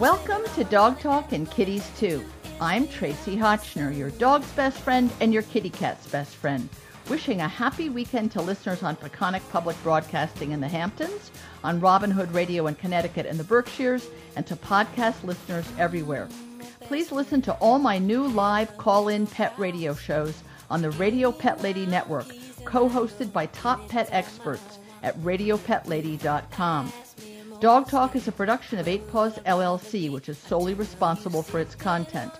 Welcome to Dog Talk and Kitties Too. I'm Tracie Hotchner, your dog's best friend and your kitty cat's best friend. Wishing a happy weekend to listeners on Peconic Public Broadcasting in the Hamptons, on Robin Hood Radio in Connecticut and the Berkshires, and to podcast listeners everywhere. Please listen to all my new live call-in pet radio shows on the Radio Pet Lady Network, co-hosted by top pet experts at radiopetlady.com. Dog Talk is a production of Eight Paws LLC, which is solely responsible for its content,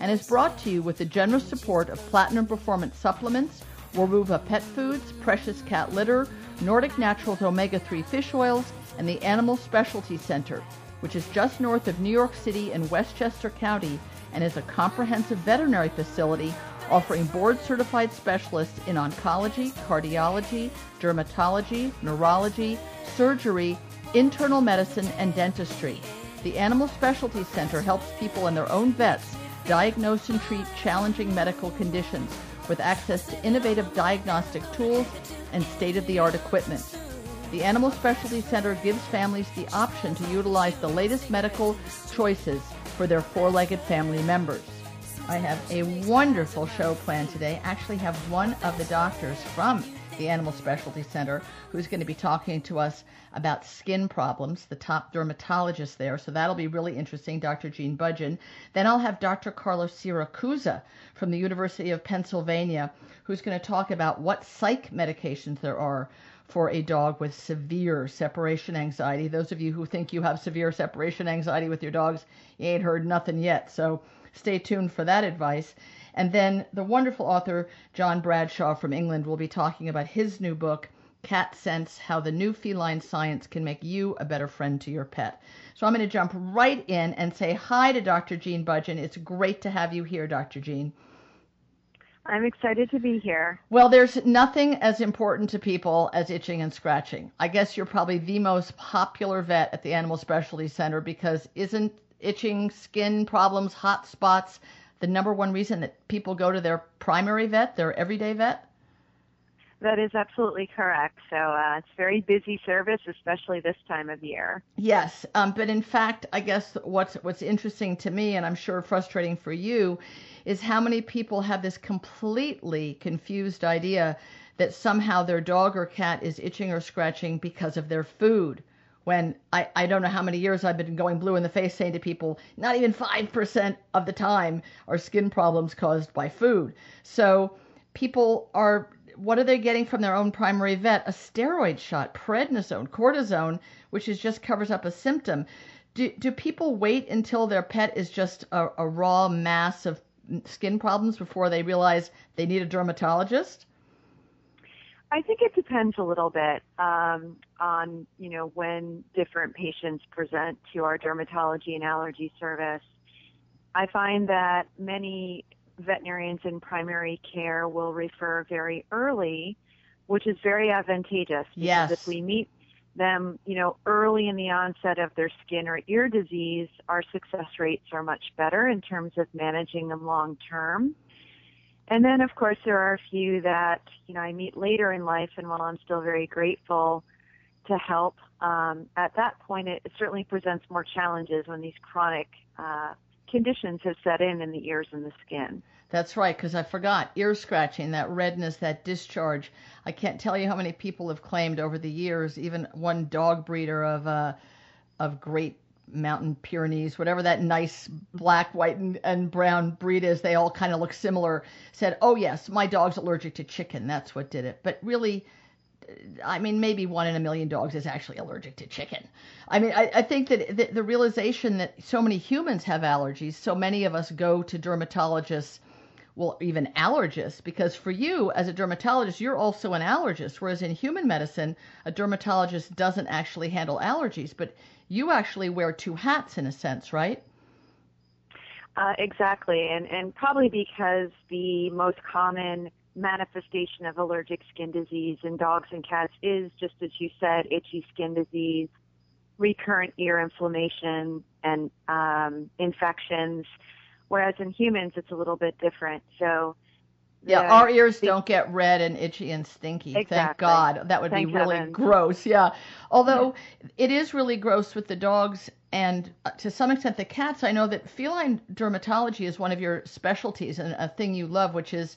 and is brought to you with the generous support of Platinum Performance Supplements, Weruva Pet Foods, Precious Cat Litter, Nordic Naturals Omega 3 Fish Oils, and the Animal Specialty Center, which is just north of New York City in Westchester County and is a comprehensive veterinary facility offering board certified specialists in oncology, cardiology, dermatology, neurology, surgery, internal medicine, and dentistry. The Animal Specialty Center helps people and their own vets diagnose and treat challenging medical conditions with access to innovative diagnostic tools and state-of-the-art equipment. The Animal Specialty Center gives families the option to utilize the latest medical choices for their four-legged family members. I have a wonderful show planned today. I Actually have one of the doctors from the Animal Specialty Center who's going to be talking to us about skin problems, the top dermatologist there. So that'll be really interesting, Dr. Jean Budgin. Then I'll have Dr. Carlos Siracusa from the University of Pennsylvania who's going to talk about what psych medications there are for a dog with severe separation anxiety. Those of you who think you have severe separation anxiety with your dogs, you ain't heard nothing yet. So stay tuned for that advice. And then the wonderful author John Bradshaw from England will be talking about his new book, Cat Sense How the New Feline Science Can Make You a Better Friend to Your Pet. So I'm going to jump right in and say hi to Dr. Jean Budgin. It's great to have you here, Dr. Jean. I'm excited to be here. Well, there's nothing as important to people as itching and scratching. I guess you're probably the most popular vet at the Animal Specialty Center because isn't itching, skin problems, hot spots the number one reason that people go to their primary vet, their everyday vet? That is absolutely correct. So uh, it's very busy service, especially this time of year. Yes, um, but in fact, I guess what's what's interesting to me, and I'm sure frustrating for you, is how many people have this completely confused idea that somehow their dog or cat is itching or scratching because of their food. When I, I don't know how many years I've been going blue in the face saying to people, not even 5% of the time are skin problems caused by food. So people are what are they getting from their own primary vet? A steroid shot, prednisone, cortisone, which is just covers up a symptom. Do, do people wait until their pet is just a, a raw mass of skin problems before they realize they need a dermatologist? I think it depends a little bit um, on you know when different patients present to our dermatology and allergy service. I find that many veterinarians in primary care will refer very early, which is very advantageous because Yes. if we meet them, you know, early in the onset of their skin or ear disease, our success rates are much better in terms of managing them long term. And then, of course, there are a few that, you know, I meet later in life, and while I'm still very grateful to help, um, at that point, it, it certainly presents more challenges when these chronic uh, conditions have set in in the ears and the skin. That's right, because I forgot ear scratching, that redness, that discharge. I can't tell you how many people have claimed over the years. Even one dog breeder of uh, of Great Mountain Pyrenees, whatever that nice black, white, and, and brown breed is, they all kind of look similar. Said, "Oh yes, my dog's allergic to chicken. That's what did it." But really, I mean, maybe one in a million dogs is actually allergic to chicken. I mean, I, I think that the, the realization that so many humans have allergies, so many of us go to dermatologists, well, even allergists, because for you as a dermatologist, you're also an allergist, whereas in human medicine, a dermatologist doesn't actually handle allergies, but you actually wear two hats in a sense, right? Uh, exactly, and and probably because the most common manifestation of allergic skin disease in dogs and cats is just as you said, itchy skin disease. recurrent ear inflammation and um, infections, whereas in humans it's a little bit different. So Yeah, the- our ears don't get red and itchy and stinky. Thank God. That would Thank be really heavens. gross. Yeah. Although it is really gross with the dogs and uh, to some extent the cats. I know that feline dermatology is one of your specialties and a thing you love, which is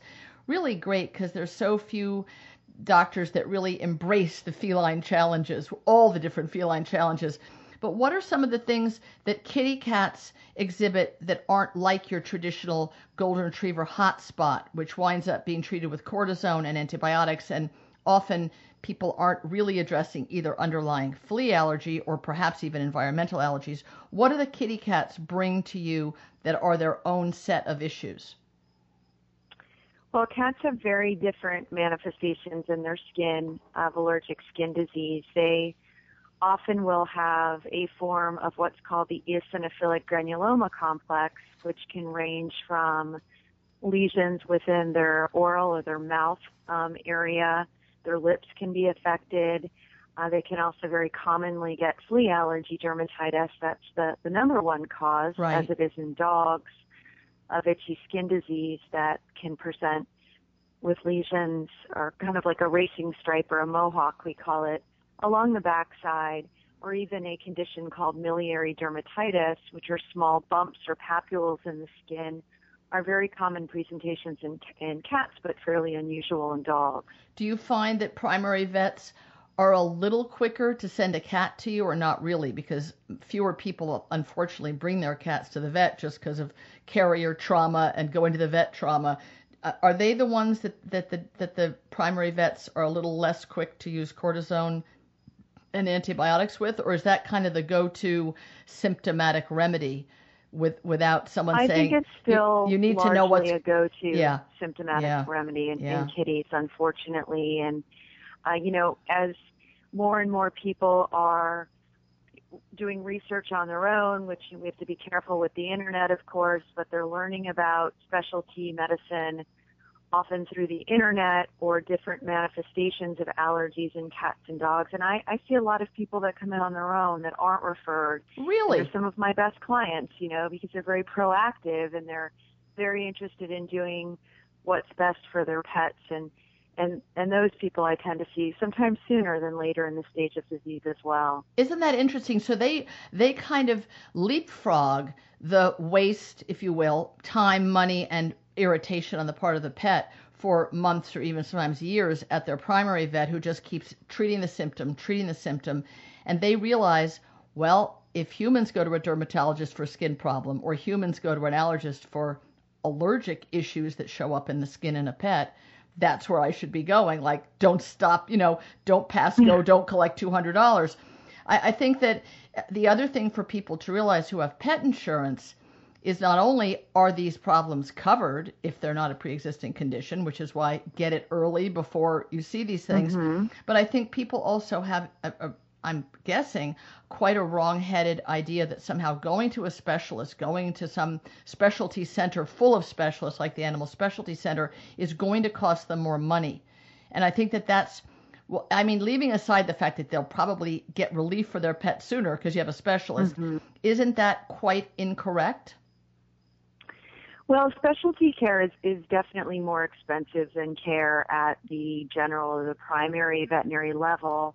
really great because there's so few doctors that really embrace the feline challenges, all the different feline challenges. But what are some of the things that kitty cats exhibit that aren't like your traditional golden retriever hotspot, which winds up being treated with cortisone and antibiotics? And often people aren't really addressing either underlying flea allergy or perhaps even environmental allergies. What do the kitty cats bring to you that are their own set of issues? Well, cats have very different manifestations in their skin of allergic skin disease. They often will have a form of what's called the eosinophilic granuloma complex, which can range from lesions within their oral or their mouth um, area. Their lips can be affected. Uh, they can also very commonly get flea allergy dermatitis. That's the, the number one cause, Right. as it is in dogs of itchy skin disease that can present with lesions or kind of like a racing stripe or a mohawk, we call it, along the backside, or even a condition called miliary dermatitis, which are small bumps or papules in the skin, are very common presentations in, in cats, but fairly unusual in dogs. Do you find that primary vets are a little quicker to send a cat to you or not really? Because fewer people, unfortunately, bring their cats to the vet just because of carrier trauma and going to the vet trauma. Uh, are they the ones that, that, the, that the primary vets are a little less quick to use cortisone and antibiotics with? Or is that kind of the go to symptomatic remedy? With, without someone I saying think it's you- still you, need to know what's a go-to Yeah. symptomatic Yeah. remedy in, Yeah. in kitties, unfortunately. And uh, you know, as more and more people are doing research on their own, which we have to be careful with the internet, of course, but they're learning about specialty medicine often through the internet or different manifestations of allergies in cats and dogs. And I, I see a lot of people that come in on their own that aren't referred. really They're some of my best clients, you know, because they're very proactive and they're very interested in doing what's best for their pets and and and those people I tend to see sometimes sooner than later in the stage of disease as well. Isn't that interesting? So they they kind of leapfrog the waste, if you will, time, money, and irritation on the part of the pet for months or even sometimes years at their primary vet who just keeps treating the symptom, treating the symptom, and they realize, well, if humans go to a dermatologist for a skin problem or humans go to an allergist for allergic issues that show up in the skin in a pet, that's where I should be going. Like, don't stop, you know, don't pass go, hmm. don't collect $200. I, I think that the other thing for people to realize who have pet insurance is not only are these problems covered if they're not a pre-existing condition, which is why get it early before you see these things, mm-hmm. but I think people also have a, a, I'm guessing quite a wrong-headed idea that somehow going to a specialist, going to some specialty center full of specialists like the Animal Specialty Center is going to cost them more money. And I think that that's well, I mean, leaving aside the fact that they'll probably get relief for their pet sooner because you have a specialist, mm-hmm. isn't that quite incorrect? Well, specialty care is, is definitely more expensive than care at the general or the primary veterinary level.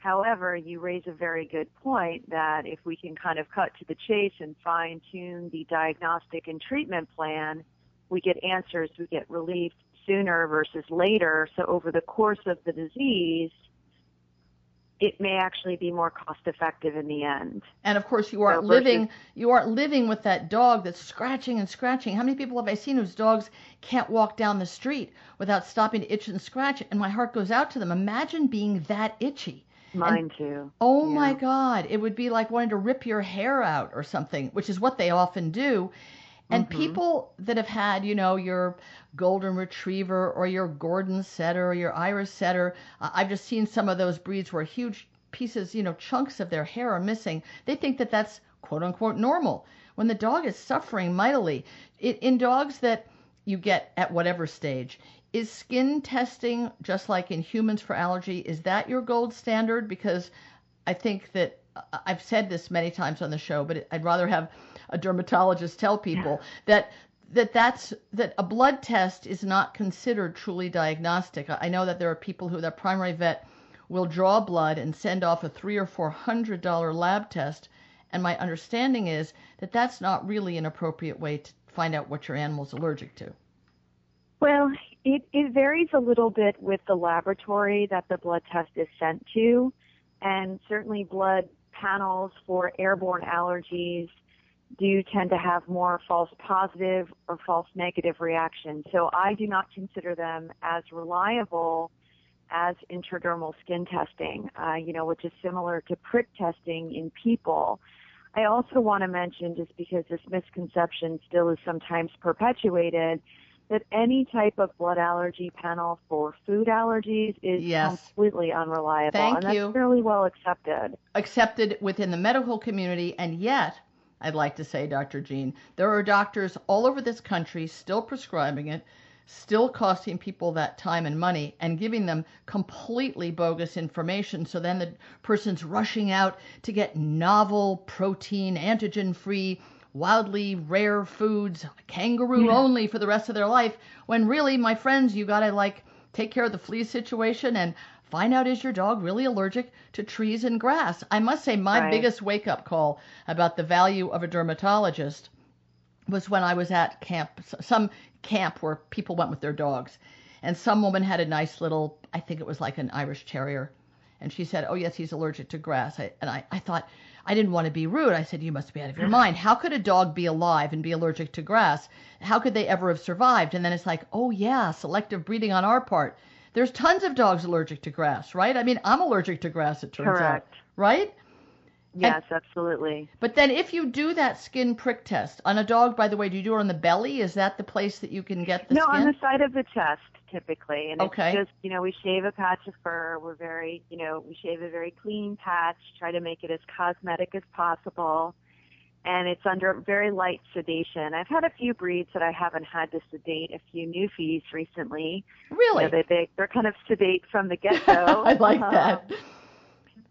However, you raise a very good point that if we can kind of cut to the chase and fine tune the diagnostic and treatment plan, we get answers, we get relief sooner versus later. So over the course of the disease, it may actually be more cost effective in the end. And of course, you aren't So versus- living you aren't living with that dog that's scratching and scratching. How many people have I seen whose dogs can't walk down the street without stopping to itch and scratch? And my heart goes out to them. Imagine being that itchy. Mine too. Oh my God, it would be like wanting to rip your hair out or something, which is what they often do. And Mm-hmm. people that have had, you know, your golden retriever or your Gordon setter or your Irish setter, uh, I've just seen some of those breeds where huge pieces, you know, chunks of their hair are missing. They think that that's quote unquote normal when the dog is suffering mightily. It, in dogs that you get at whatever stage, is skin testing just like in humans for allergy? Is that your gold standard? Because I think that I- I've said this many times on the show, but I'd rather have a dermatologist tell people that that that's that a blood test is not considered truly diagnostic. I I know that there are people who their primary vet will draw blood and send off a three or four hundred dollar lab test, and my understanding is that that's not really an appropriate way to find out what your animal's allergic to. Well, it, it varies a little bit with the laboratory that the blood test is sent to, and certainly blood panels for airborne allergies do tend to have more false positive or false negative reactions. So I do not consider them as reliable as intradermal skin testing, uh, you know, which is similar to prick testing in people. I also want to mention, just because this misconception still is sometimes perpetuated, that any type of blood allergy panel for food allergies is Yes. completely unreliable. Thank and that's you. fairly well accepted. accepted within the medical community, and yet, I'd like to say, Dr. Jean, there are doctors all over this country still prescribing it, still costing people that time and money, and giving them completely bogus information. So then the person's rushing out to get novel, protein, antigen free, wildly rare foods, kangaroo only for the rest of their life, when really, my friends, you gotta like take care of the flea situation and find out is your dog really allergic to trees and grass. I must say, my Right. biggest wake up call about the value of a dermatologist was when I was at camp, some camp where people went with their dogs. And some woman had a nice little, I think it was like an Irish Terrier. And she said, Oh, yes, he's allergic to grass. I, and I, I thought, I didn't want to be rude. I said, You must be out of your mind. How could a dog be alive and be allergic to grass? How could they ever have survived? And then it's like, Oh, yeah, selective breeding on our part. There's tons of dogs allergic to grass, right? I mean, I'm allergic to grass, it turns out. Correct. Right? Yes, absolutely. But then if you do that skin prick test on a dog, by the way, do you do it on the belly? Is that the place that you can get the no, skin? on the side of the chest typically, and Okay. it's just you know we shave a patch of fur. We're very you know we shave a very clean patch, try to make it as cosmetic as possible, and it's under very light sedation. I've had a few breeds that I haven't had to sedate. A few newfies recently. really? You know, they, they they're kind of sedate from the get go. I like uh-huh. that.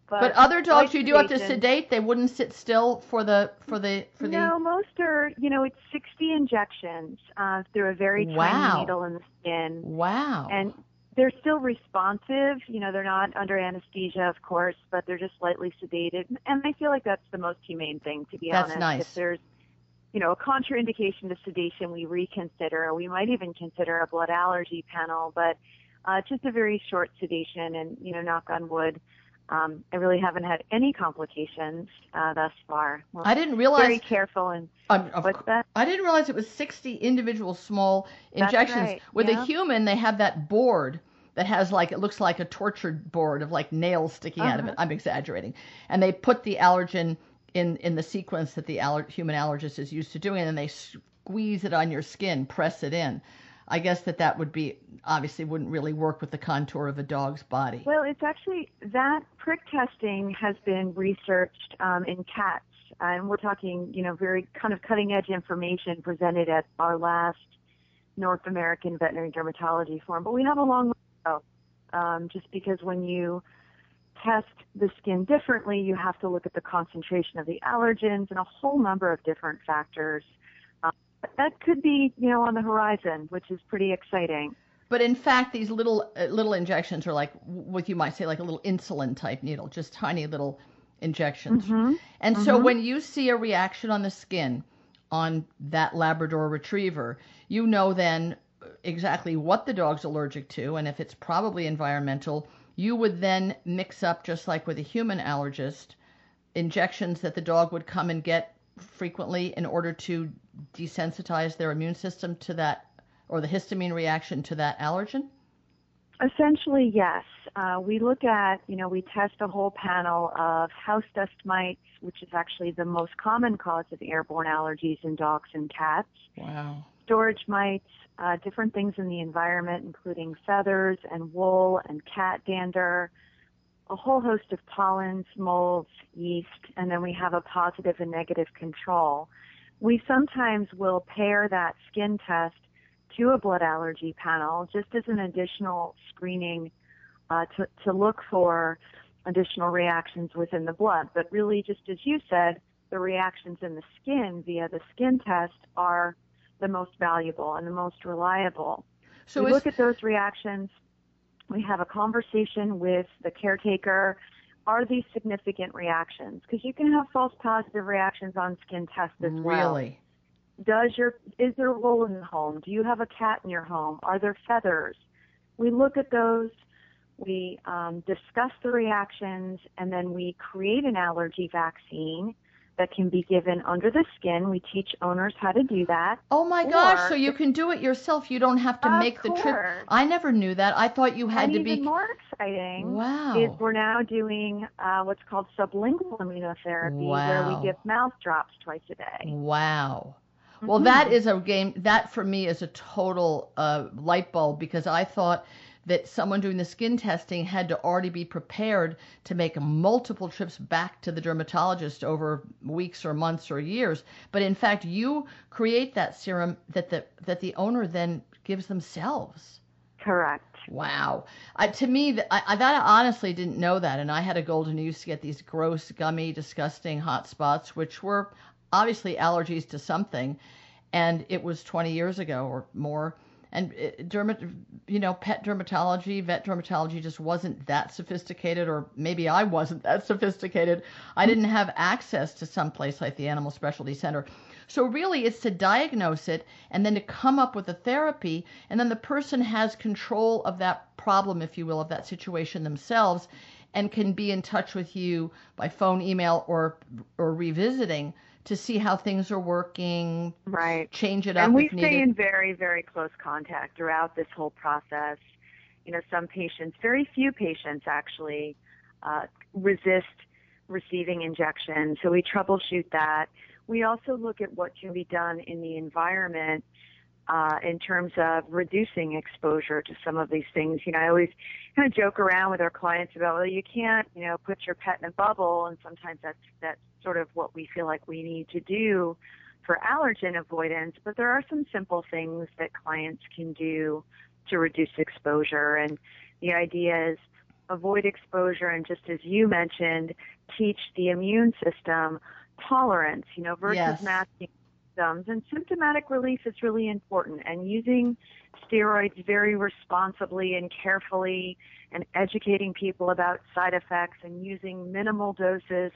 But, But other dogs you do have to sedate. They wouldn't sit still for the for the for the. No, most are, you know, it's 60 injections uh, through a very Wow. tiny needle in the skin. Wow. And they're still responsive. You know, they're not under anesthesia, of course, but they're just slightly sedated. And I feel like that's the most humane thing, to be That's honest. nice. If there's, you know, a contraindication to sedation, we reconsider. We might even consider a blood allergy panel, but uh, just a very short sedation. And, you know, knock on wood, um, I really haven't had any complications uh, thus far. Well, I didn't realize very careful and um, of what's that? I didn't realize it was 60 individual small injections. right, With a human, they have that board that has like it looks like a tortured board of like nails sticking out of Uh-huh. it. I'm exaggerating. And they put the allergen in in the sequence that the aller- human allergist is used to doing, and then they squeeze it on your skin, press it in. I guess that that would be obviously wouldn't really work with the contour of a dog's body. Well, it's actually that prick testing has been researched um, in cats, and we're talking, you know, very kind of cutting edge information presented at our last North American Veterinary Dermatology Forum. But we have a long way to go, um, just because when you test the skin differently, you have to look at the concentration of the allergens and a whole number of different factors. That could be, you know, on the horizon, which is pretty exciting. But in fact, these little uh, little injections are like what you might say like a little insulin type needle, just tiny little injections. Mm-hmm. And so when you see a reaction on the skin on that Labrador retriever, you know then exactly what the dog's allergic to and if it's probably environmental, you would then mix up just like with a human allergist injections that the dog would come and get frequently in order to desensitize their immune system to that or the histamine reaction to that allergen? Essentially, yes. Uh, we look at, you know, we test a whole panel of house dust mites, which is actually the most common cause of airborne allergies in dogs and cats, Wow. storage mites, uh, different things in the environment, including feathers and wool and cat dander, a whole host of pollens, molds, yeast, and then we have a positive and negative control. We sometimes will pair that skin test to a blood allergy panel just as an additional screening uh, to, to look for additional reactions within the blood. But really, just as you said, the reactions in the skin via the skin test are the most valuable and the most reliable. So we look at those reactions. We have a conversation with the caretaker. Are these significant reactions? Because you can have false positive reactions on skin tests as well. really? Does your is there wool in the home? Do you have a cat in your home? Are there feathers? We look at those. We um, discuss the reactions, and then we create an allergy vaccine that can be given under the skin. We teach owners how to do that. Oh my gosh, so you can do it yourself. You don't have to make the trip. I never knew that. I thought you had and to even be more exciting Wow. is we're now doing uh, what's called sublingual immunotherapy, where we give mouth drops twice a day. Wow. Well, Mhm. that is a game. That for me is a total uh, light bulb because I thought that someone doing the skin testing had to already be prepared to make multiple trips back to the dermatologist over weeks or months or years. But in fact, you create that serum that the that the owner then gives themselves. Correct. Wow. I, to me, th- I, I, that I honestly didn't know that. And I had a golden used to get these gross, gummy, disgusting hot spots, which were obviously allergies to something. And it was 20 years ago or more. And uh, dermat, you know, pet dermatology, vet dermatology just wasn't that sophisticated, or maybe I wasn't that sophisticated. I didn't have access to some place like the Animal Specialty Center. So really, it's to diagnose it and then to come up with a therapy, and then the person has control of that problem, if you will, of that situation themselves, and can be in touch with you by phone, email, or or revisiting to see how things are working, Right. change it up And we stay needed. in very, very close contact throughout this whole process. You know, some patients, very few patients actually, uh, resist receiving injections. So we troubleshoot that. We also look at what can be done in the environment uh, in terms of reducing exposure to some of these things. You know, I always kind of joke around with our clients about, well, you can't, you know, put your pet in a bubble, and sometimes that's that's sort of what we feel like we need to do for allergen avoidance. But there are some simple things that clients can do to reduce exposure, and the idea is avoid exposure, and just as you mentioned, teach the immune system tolerance. You know, versus Yes. masking symptoms. And symptomatic relief is really important. And using steroids very responsibly and carefully and educating people about side effects and using minimal doses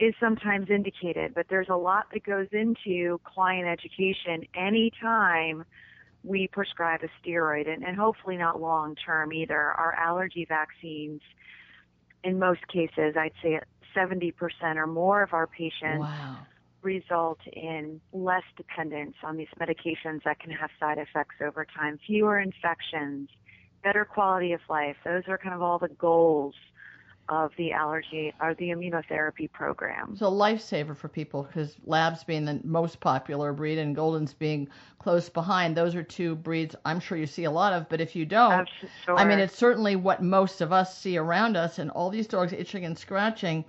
is sometimes indicated. But there's a lot that goes into client education anytime we prescribe a steroid and, and hopefully not long term either. Our allergy vaccines, in most cases, I'd say 70% or more of our patients Wow. Result in less dependence on these medications that can have side effects over time, fewer infections, better quality of life. Those are kind of all the goals of the allergy or the immunotherapy program. It's a lifesaver for people because Labs being the most popular breed and Golden's being close behind. Those are two breeds I'm sure you see a lot of, but if you don't, sure. I mean, it's certainly what most of us see around us, and all these dogs itching and scratching.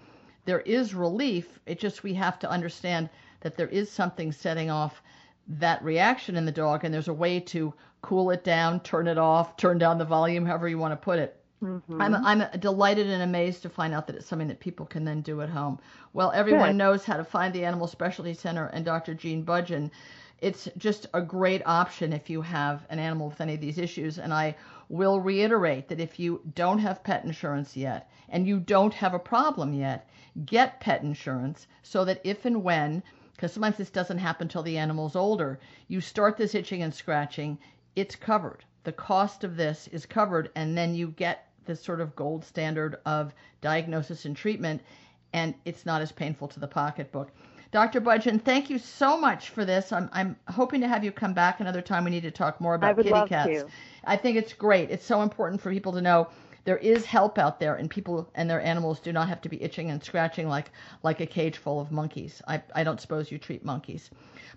There is relief. It just we have to understand that there is something setting off that reaction in the dog, and there's a way to cool it down, turn it off, turn down the volume, however you want to put it. Mhm. I'm I'm delighted and amazed to find out that it's something that people can then do at home. Well, everyone Good. knows how to find the Animal Specialty Center and Dr. Jean Budgin. It's just a great option if you have an animal with any of these issues. And I will reiterate that if you don't have pet insurance yet and you don't have a problem yet, get pet insurance so that if and when, because sometimes this doesn't happen until the animal's older, you start this itching and scratching, it's covered. The cost of this is covered, and then you get this sort of gold standard of diagnosis and treatment, and it's not as painful to the pocketbook. Dr. Budgin, thank you so much for this. I'm, I'm hoping to have you come back another time. We need to talk more about would kitty love cats. to. I think it's great. It's so important for people to know there is help out there, and people and their animals do not have to be itching and scratching like like a cage full of monkeys. I, I don't suppose you treat monkeys,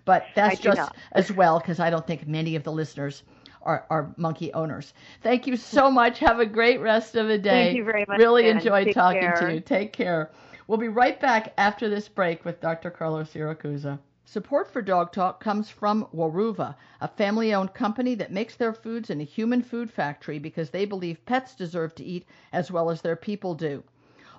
but that's just not. as well because I don't think many of the listeners are, are monkey owners. Thank you so much. Have a great rest of the day. Thank you very much, Really Jen. enjoyed Take talking care. to you. Take care. We'll be right back after this break with Dr. Carlos Siracusa. Support for Dog Talk comes from Weruva, a family owned company that makes their foods in a human food factory because they believe pets deserve to eat as well as their people do.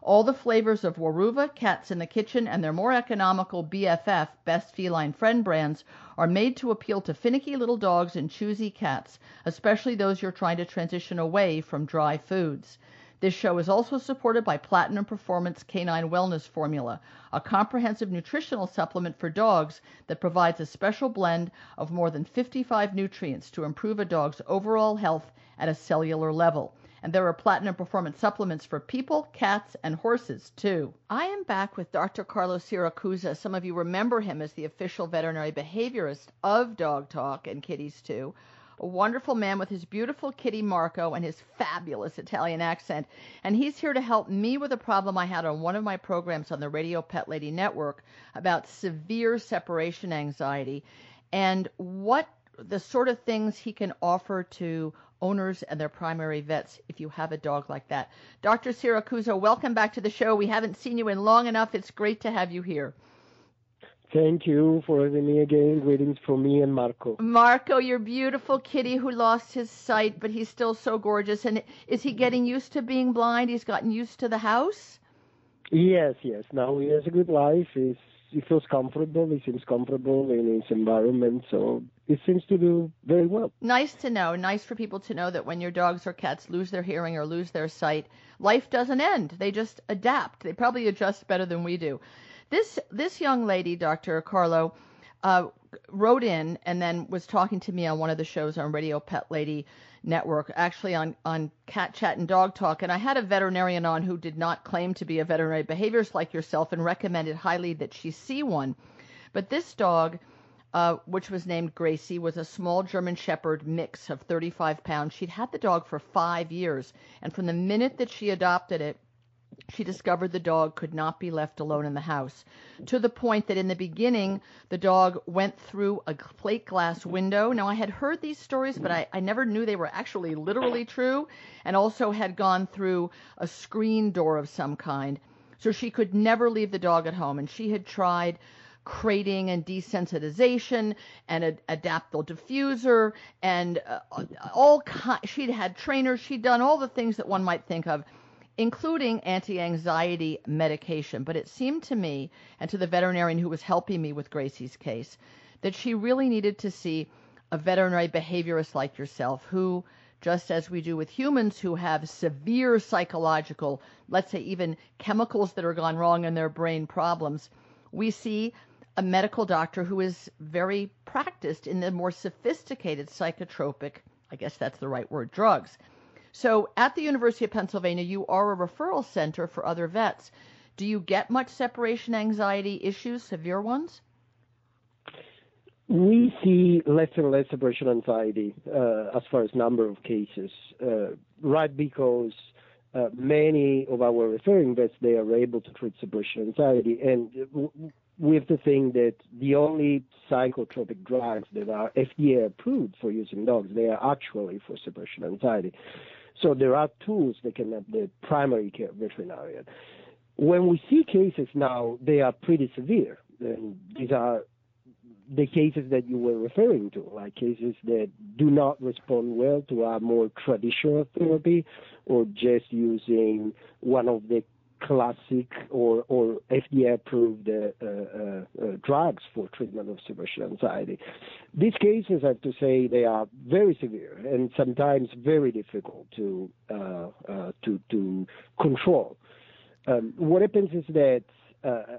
All the flavors of Weruva, Cats in the Kitchen, and their more economical BFF, Best Feline Friend brands are made to appeal to finicky little dogs and choosy cats, especially those you're trying to transition away from dry foods. This show is also supported by Platinum Performance Canine Wellness Formula, a comprehensive nutritional supplement for dogs that provides a special blend of more than 55 nutrients to improve a dog's overall health at a cellular level. And there are platinum performance supplements for people, cats, and horses, too. I am back with Dr. Carlos Siracusa. Some of you remember him as the official veterinary behaviorist of Dog Talk and Kitties, too. A wonderful man with his beautiful kitty Marco and his fabulous Italian accent. And he's here to help me with a problem I had on one of my programs on the Radio Pet Lady Network about severe separation anxiety and what the sort of things he can offer to owners and their primary vets if you have a dog like that. Dr. Siracusa, welcome back to the show. We haven't seen you in long enough. It's great to have you here. Thank you for having me again. Greetings from me and Marco. Marco, your beautiful kitty who lost his sight, but he's still so gorgeous. And is he getting used to being blind? He's gotten used to the house? Yes, yes. Now he has a good life. He's he feels comfortable. He seems comfortable in his environment, so he seems to do very well. Nice to know. Nice for people to know that when your dogs or cats lose their hearing or lose their sight, life doesn't end. They just adapt. They probably adjust better than we do. This this young lady, Dr. Carlo, uh, wrote in and then was talking to me on one of the shows on Radio Pet Lady Network, actually on, on Cat Chat and Dog Talk. And I had a veterinarian on who did not claim to be a veterinary behaviorist like yourself and recommended highly that she see one. But this dog, uh, which was named Gracie, was a small German Shepherd mix of 35 pounds. She'd had the dog for five years. And from the minute that she adopted it, she discovered the dog could not be left alone in the house, to the point that in the beginning, the dog went through a plate glass window. Now, I had heard these stories, but I, I never knew they were actually literally true, and also had gone through a screen door of some kind. So she could never leave the dog at home, and she had tried crating and desensitization and a Adaptil diffuser and uh, all ki- she'd had trainers she'd done all the things that one might think of including anti anxiety medication. But it seemed to me and to the veterinarian who was helping me with Gracie's case that she really needed to see a veterinary behaviorist like yourself who, just as we do with humans who have severe psychological, let's say even chemicals that are gone wrong in their brain problems, we see a medical doctor who is very practiced in the more sophisticated psychotropic, I guess that's the right word, drugs. So at the University of Pennsylvania, you are a referral center for other vets. Do you get much separation anxiety issues, severe ones? We see less and less separation anxiety uh, as far as number of cases, uh, right? Because uh, many of our referring vets they are able to treat separation anxiety, and we have to think that the only psychotropic drugs that are FDA approved for using dogs they are actually for separation anxiety. So there are tools that can help the primary care veterinarian. When we see cases now, they are pretty severe. And these are the cases that you were referring to, like cases that do not respond well to our more traditional therapy or just using one of the classic or, or FDA approved uh, uh, uh, drugs for treatment of separation anxiety. These cases, I have to say, they are very severe and sometimes very difficult to uh, uh, to to control. Um, what happens is that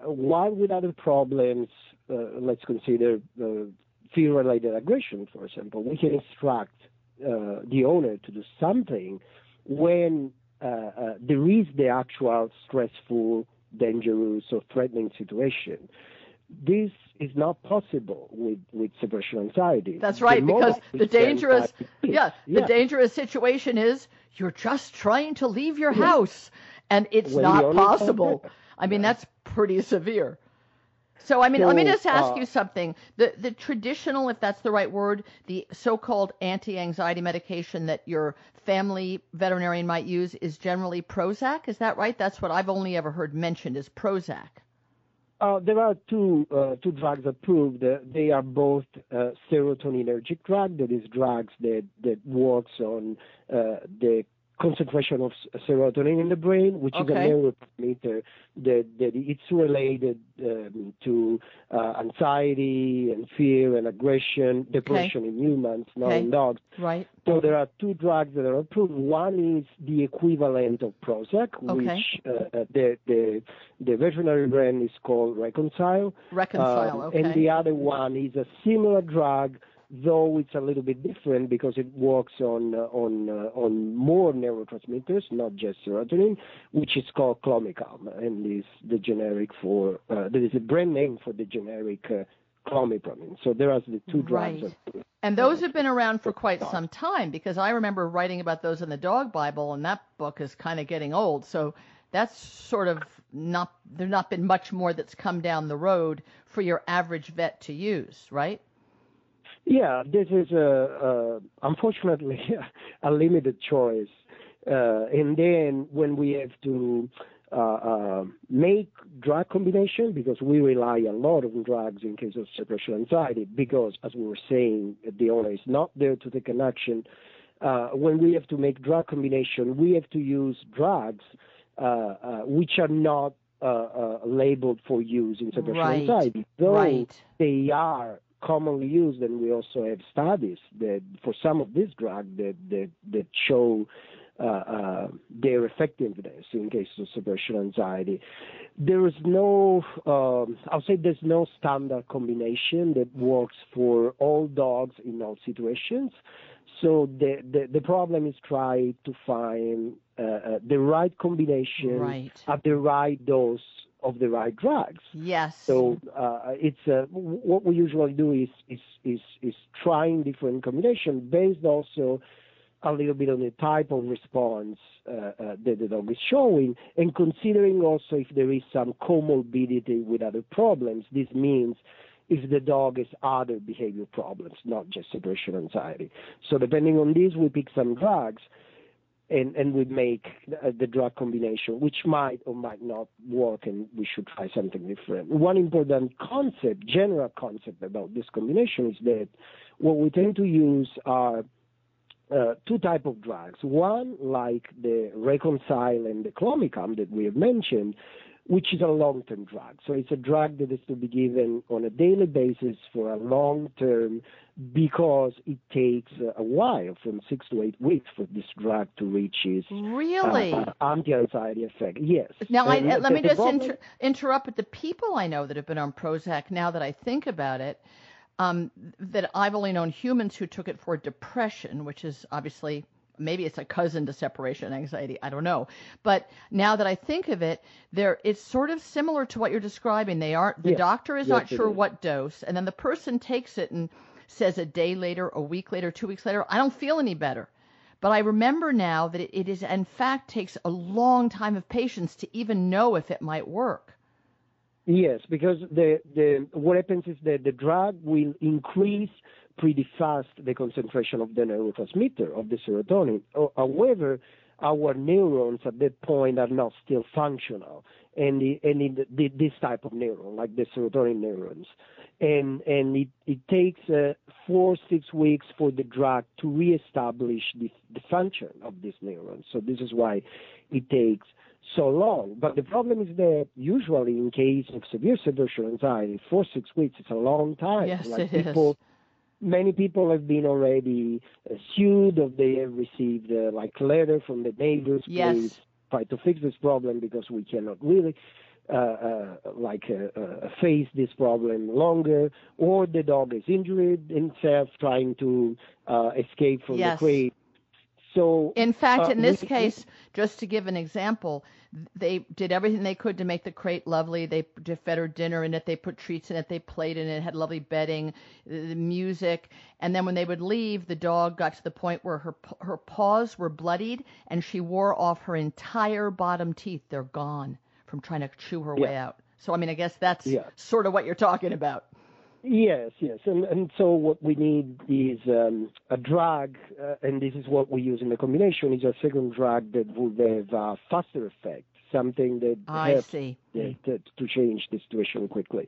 while with other problems, let's consider fear-related aggression, for example, we can instruct the owner to do something when Uh, uh, there is the actual stressful, dangerous, or threatening situation. This is not possible with, with separation anxiety. That's right, the because the dangerous, yeah, yeah, the dangerous situation is you're just trying to leave your house, and it's when not possible. I mean, that's pretty severe. So I mean, so, let me just ask uh, you something. The the traditional, if that's the right word, the so-called anti-anxiety medication that your family veterinarian might use is generally Prozac. Is that right? That's what I've only ever heard mentioned is Prozac. Uh, there are two uh, two drugs approved. Uh, they are both uh, serotoninergic drugs. That is drugs that that works on uh, the concentration of serotonin in the brain, which okay. is a neurotransmitter that, that it's related um, to uh, anxiety and fear and aggression, depression okay. in humans, not okay. in dogs. Right. So there are two drugs that are approved. One is the equivalent of Prozac, which uh, the, the the veterinary brand is called Reconcile. Reconcile. Um, okay. And the other one is a similar drug though it's a little bit different because it works on uh, on uh, on more neurotransmitters, not just serotonin, which is called Clomicalm, and is the generic for uh, there is a brand name for the generic uh, clomipramine. So there are the two drugs. Right. And those have been around for quite some time because I remember writing about those in the Dog Bible, and that book is kind of getting old. So that's sort of not there's not been much more that's come down the road for your average vet to use, right? Yeah, this is a, a unfortunately a limited choice, uh, and then when we have to uh, uh, make drug combination because we rely a lot on drugs in case of separation anxiety because as we were saying the owner is not there to take an action. Uh, when we have to make drug combination, we have to use drugs uh, uh, which are not labeled for use in separation right. anxiety, though right. they are commonly used, and we also have studies that for some of these drugs that that, that show uh, uh, their effectiveness in cases of separation anxiety. There is no, um, I'll say there's no standard combination that works for all dogs in all situations. So the, the, the problem is try to find uh, uh the right combination right. at the right dose of the right drugs. Yes. So uh, it's uh, what we usually do is is is is trying different combinations based also a little bit on the type of response uh, uh, that the dog is showing, and considering also if there is some comorbidity with other problems. This means if the dog has other behavior problems, not just separation anxiety. So depending on this, we pick some drugs and, and we make the, the drug combination, which might or might not work, and we should try something different. One important concept, general concept about this combination is that what we tend to use are uh, two type of drugs. One, like the Reconcile and the Clomicalm that we have mentioned, which is a long-term drug. So it's a drug that is to be given on a daily basis for a long term because it takes a while, from six to eight weeks, for this drug to reach its really uh, anti-anxiety effect. Yes. Now, I, let me just problem... inter- interrupt. But the people I know that have been on Prozac, now that I think about it, um, that I've only known humans who took it for depression, which is obviously maybe it's a cousin to separation anxiety i don't know. But now that i think of it there it's sort of similar to what you're describing. They aren't the yes. doctor is yes, not sure what dose and then the person takes it and says a day later a week later two weeks later i don't feel any better. But i remember now that it, it is in fact takes a long time of patience to even know if it might work. Yes, because the, the what happens is that the drug will increase pretty fast the concentration of the neurotransmitter of the serotonin. However, our neurons at that point are not still functional, and the, and in the, the, this type of neuron, like the serotonin neurons, and and it, it takes uh, four six weeks for the drug to reestablish the, the function of these neurons. So this is why it takes so long. But the problem is that usually in case of severe separation anxiety, four six weeks is a long time. Yes, like it people, is many people have been already uh, sued or they have received uh, like letter from the neighbors yes. please try to fix this problem because we cannot really uh, uh, like uh, uh, face this problem longer or the dog is injured himself trying to escape from yes. the crate so in fact in this we, case just to give an example they did everything they could to make the crate lovely. They fed her dinner in it. They put treats in it. They played in it. Had lovely bedding, the music. And then when they would leave, the dog got to the point where her her paws were bloodied, and she wore off her entire bottom teeth. They're gone from trying to chew her yeah. way out. So I mean, I guess that's yeah. sort of what you're talking about. Yes, yes, and and so what we need is um, a drug, uh, and this is what we use in the combination is a second drug that would have a faster effect, something that I helps see. To, to change the situation quickly.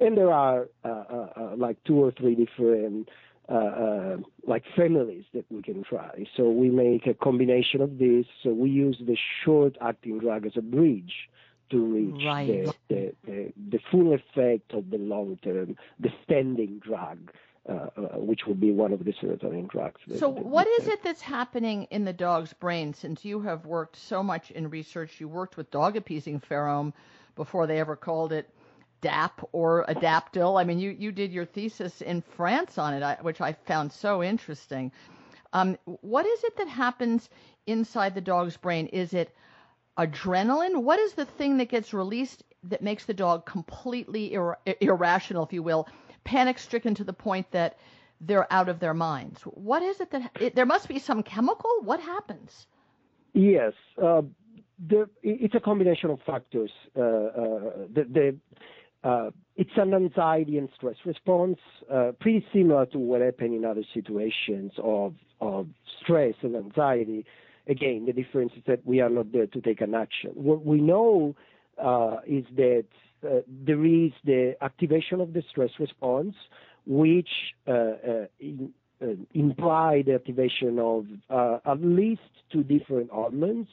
And there are uh, uh, uh, like two or three different uh, uh, like families that we can try. So we make a combination of this. So we use the short-acting drug as a bridge to reach Right. the, the, the, the full effect of the long-term, the standing drug, uh, uh, which would be one of the serotonin drugs. So, what is it that's happening in the dog's brain? Since you have worked so much in research, you worked with dog appeasing pheromone before they ever called it DAP or Adaptil. I mean, you, you did your thesis in France on it, which I found so interesting. Um, what is it that happens inside the dog's brain? Is it adrenaline? What is the thing that gets released that makes the dog completely ir- irrational, if you will, panic stricken to the point that they're out of their minds? What is it that it, there must be some chemical? What happens? Yes, uh, the, it's a combination of factors. Uh, uh, the, the, uh, it's an anxiety and stress response, uh, pretty similar to what happened in other situations of, of stress and anxiety. Again, the difference is that we are not there to take an action. What we know uh, is that uh, there is the activation of the stress response, which uh, uh, in, uh, imply the activation of uh, at least two different hormones,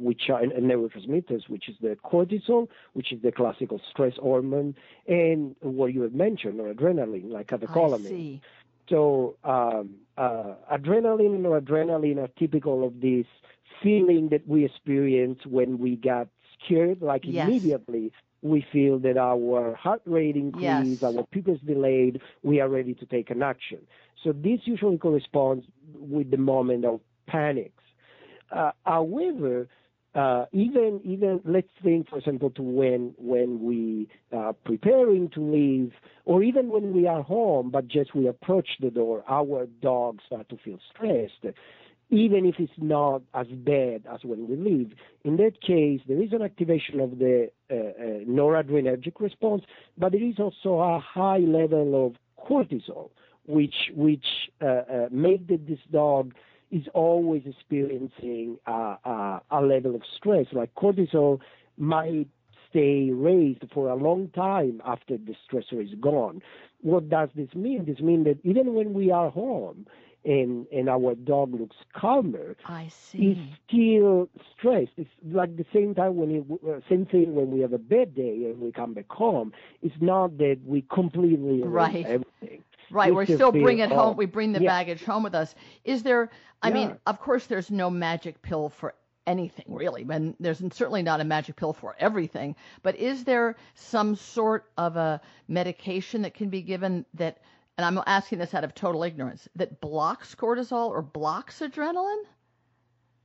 which are neurotransmitters, which is the cortisol, which is the classical stress hormone, and what you have mentioned, or adrenaline, like catecholamine. So um, uh, adrenaline and noradrenaline are typical of this feeling that we experience when we get scared, like Yes. immediately we feel that our heart rate increased, Yes. our pupils delayed, we are ready to take an action. So this usually corresponds with the moment of panics. Uh, however, uh, even even let's think, for example, to when when we are preparing to leave, or even when we are home, but just we approach the door, our dogs start to feel stressed. Even if it's not as bad as when we leave, in that case, there is an activation of the uh, uh, noradrenergic response, but there is also a high level of cortisol, which which uh, uh, make this dog is always experiencing uh, uh, a level of stress. Like cortisol might stay raised for a long time after the stressor is gone. What does this mean? This means that even when we are home and, and our dog looks calmer, I see. still stressed. It's like the same time when you, uh, same thing when we have a bad day and we come back home. It's not that we completely erase Right. everything. Right, we're still still feel, bring it home. oh, We bring the yeah. baggage home with us. Is there? I mean, of course, there's no magic pill for anything, really, and there's certainly not a magic pill for everything. But is there some sort of a medication that can be given that? And I'm asking this out of total ignorance. That blocks cortisol or blocks adrenaline?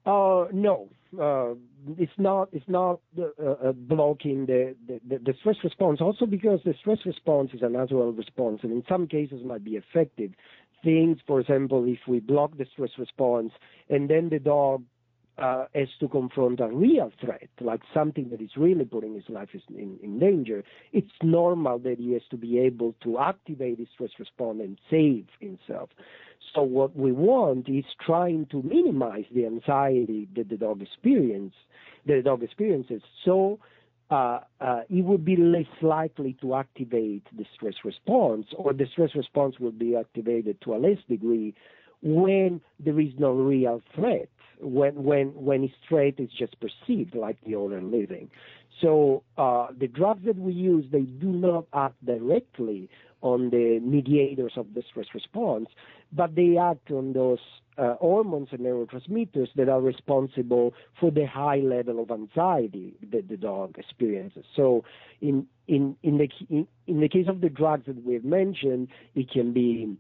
Uh, no, uh, it's not. It's not uh, uh, blocking the, the, the, stress response. Also, because the stress response is a natural response, and in some cases might be effective. Things, for example, if we block the stress response, and then the dog uh, has to confront a real threat, like something that is really putting his life in, in danger, it's normal that he has to be able to activate his stress response and save himself. So what we want is trying to minimize the anxiety that the dog experience, that the dog experiences. So uh, uh, it would be less likely to activate the stress response, or the stress response will be activated to a less degree when there is no real threat. When when when his threat is just perceived like the owner living. So uh, the drugs that we use they do not act directly on the mediators of the stress response, but they act on those uh, hormones and neurotransmitters that are responsible for the high level of anxiety that the dog experiences. So, in in in the in, in the case of the drugs that we've mentioned, it can be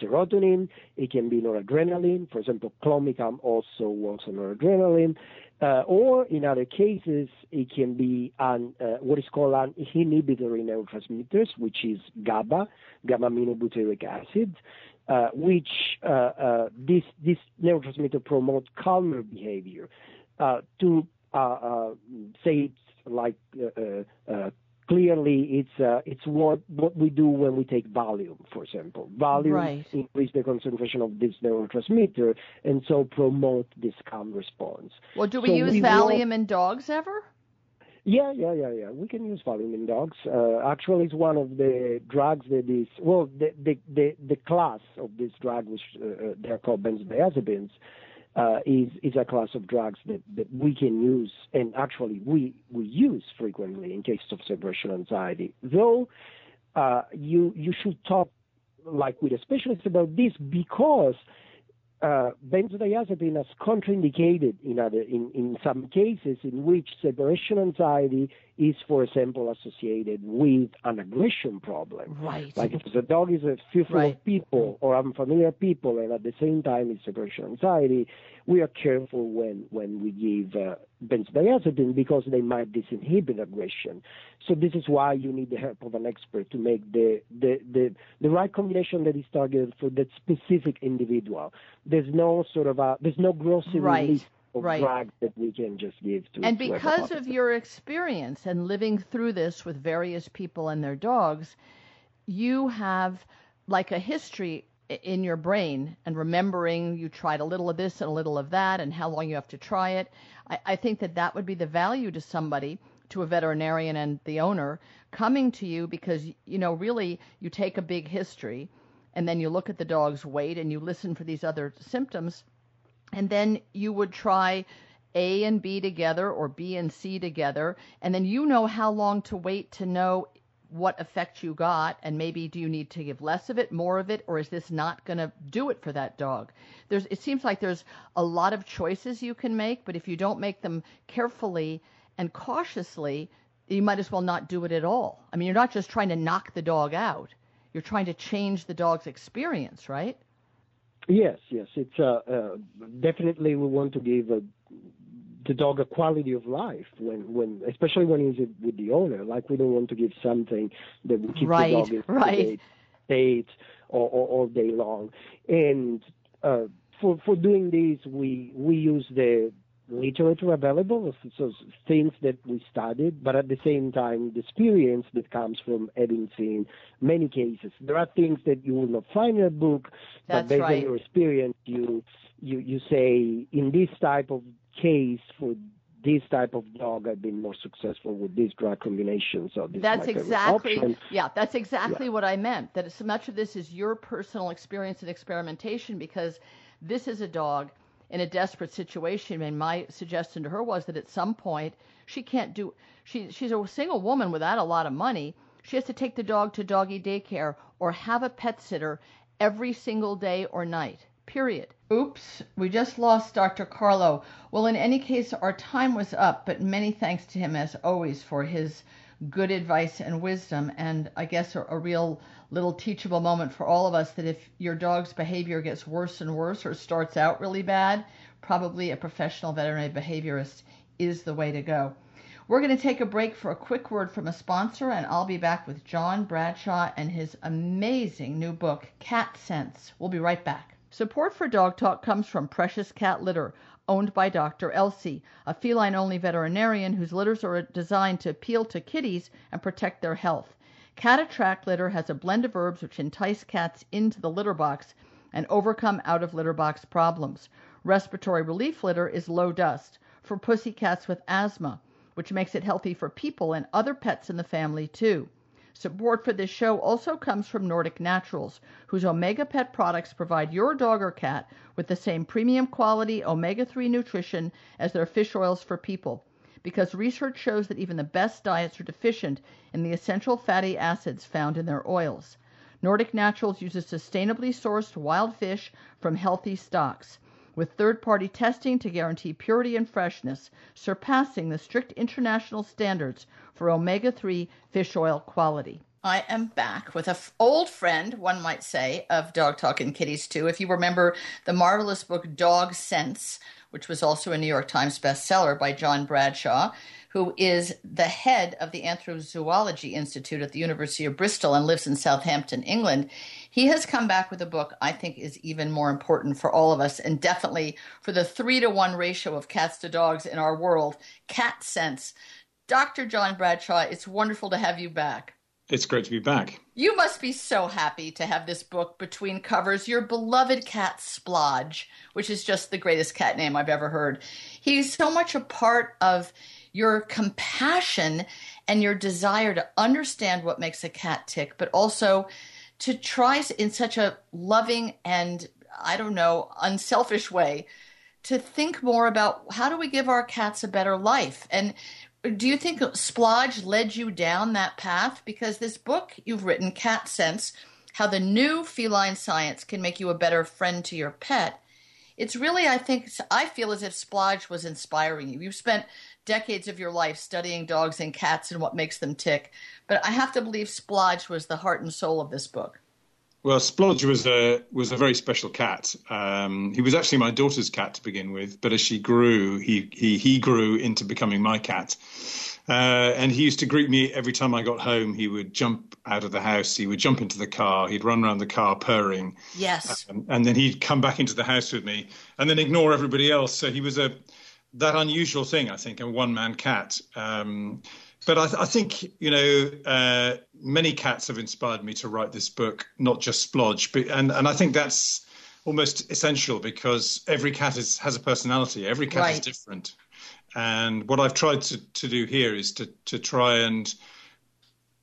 serotonin, it can be noradrenaline. For example, Clomicalm also works on noradrenaline. Uh, or in other cases, it can be an, uh, what is called an inhibitory neurotransmitters, which is GABA, gamma-aminobutyric acid, uh, which uh, uh, this this neurotransmitter promote calmer behavior. Uh, to say like clearly, it's uh, it's what what we do when we take Valium, for example. Valium Right. increase the concentration of this neurotransmitter and so promote this calm response. Well, do we So use we will- Valium in dogs ever? Yeah, yeah, yeah, yeah. We can use Valium in dogs. Uh, actually, it's one of the drugs that is well, the the the, the class of this drug, which uh, uh they're called benzodiazepines, uh, is is a class of drugs that, that we can use, and actually we we use frequently in cases of separation anxiety. Though uh, you you should talk like with a specialist about this because uh, benzodiazepine is contraindicated in other in, in some cases in which separation anxiety is, for example, associated with an aggression problem. Right. Like if the dog is fearful right. of people or unfamiliar people, and at the same time it's separation anxiety, we are careful when when we give uh, benzodiazepine because they might disinhibit aggression. So this is why you need the help of an expert to make the the the, the right combination that is targeted for that specific individual. There's no sort of a there's no grocery right. list right. that we can just give to. And because of your experience and living through this with various people and their dogs, you have like a history in your brain and remembering you tried a little of this and a little of that and how long you have to try it. I, I think that that would be the value to somebody, to a veterinarian and the owner, coming to you because, you know, really you take a big history and then you look at the dog's weight and you listen for these other symptoms and then you would try A and B together or B and C together, and then you know how long to wait to know what effect you got. And maybe do you need to give less of it more of it or is this not going to do it for that dog? There's it seems like there's a lot of choices you can make but if you don't make them carefully and cautiously you might as well not do it at all. I mean you're not just trying to knock the dog out. You're trying to change the dog's experience right Yes, yes, it's uh, uh, definitely we want to give a, the dog a quality of life when, when, especially when he's with the owner. Like we don't want to give something that will keep right, the dog in right. state all, all, all day long. And uh, for for doing this, we we use the literature available, so things that we studied, but at the same time, the experience that comes from having seen many cases. There are things that you will not find in a book, That's but based right. on your experience, you you you say in this type of case for this type of dog, I've been more successful with this drug combination. So this that's is my favorite exactly yeah that's exactly what i meant that so much of this is your personal experience and experimentation because this is a dog in a desperate situation and my suggestion to her was that at some point she can't do she she's a single woman without a lot of money. She has to take the dog to doggy daycare or have a pet sitter every single day or night period. Oops we just lost dr carlo. Well in any case our time was up but many thanks to him as always for his good advice and wisdom and i guess a, a real little teachable moment for all of us that if your dog's behavior gets worse and worse or starts out really bad, probably a professional veterinary behaviorist is the way to go. We're going to take a break for a quick word from a sponsor, and I'll be back with John Bradshaw and his amazing new book, Cat Sense. We'll be right back. Support for Dog Talk comes from Precious Cat Litter, owned by Dr. Elsey, a feline only veterinarian whose litters are designed to appeal to kitties and protect their health. Cat Attract litter has a blend of herbs which entice cats into the litter box and overcome out of litter box problems. Respiratory relief litter is low dust for pussy cats with asthma, which makes it healthy for people and other pets in the family too. Support for this show also comes from Nordic Naturals, whose Omega Pet products provide your dog or cat with the same premium quality omega 3 nutrition as their fish oils for people because research shows that even the best diets are deficient in the essential fatty acids found in their oils. Nordic Naturals uses sustainably sourced wild fish from healthy stocks, with third party testing to guarantee purity and freshness, surpassing the strict international standards for omega 3 fish oil quality. I am back with an f- old friend, one might say, of Dog Talk and Kitties too. If you remember the marvelous book Dog Sense, which was also a New York Times bestseller by John Bradshaw, who is the head of the Anthrozoology Institute at the University of Bristol and lives in Southampton, England. He has come back with a book I think is even more important for all of us and definitely for the three to one ratio of cats to dogs in our world, Cat Sense. Dr. John Bradshaw, it's wonderful to have you back. It's great to be back. You must be so happy to have this book between covers, your beloved cat Splodge, which is just the greatest cat name I've ever heard. He's so much a part of your compassion and your desire to understand what makes a cat tick, but also to try in such a loving and I don't know, unselfish way to think more about how do we give our cats a better life. And do you think Splodge led you down that path? Because this book you've written, Cat Sense, how the new feline science can make you a better friend to your pet. It's really, I think, I feel as if Splodge was inspiring you. You've spent decades of your life studying dogs and cats and what makes them tick, but I have to believe Splodge was the heart and soul of this book. Well, Splodge was a was a very special cat. Um, he was actually my daughter's cat to begin with, but as she grew, he he he grew into becoming my cat. Uh, and he used to greet me every time I got home. He would jump out of the house. He would jump into the car. He'd run around the car purring. Yes. Um, and then he'd come back into the house with me, and then ignore everybody else. So he was a that unusual thing, I think, a one man cat. Um, but I, I, think you know uh, many cats have inspired me to write this book, not just Splodge, but, and and I think that's almost essential because every cat is, has a personality. Every cat right. is different, and what I've tried to, to do here is to to try and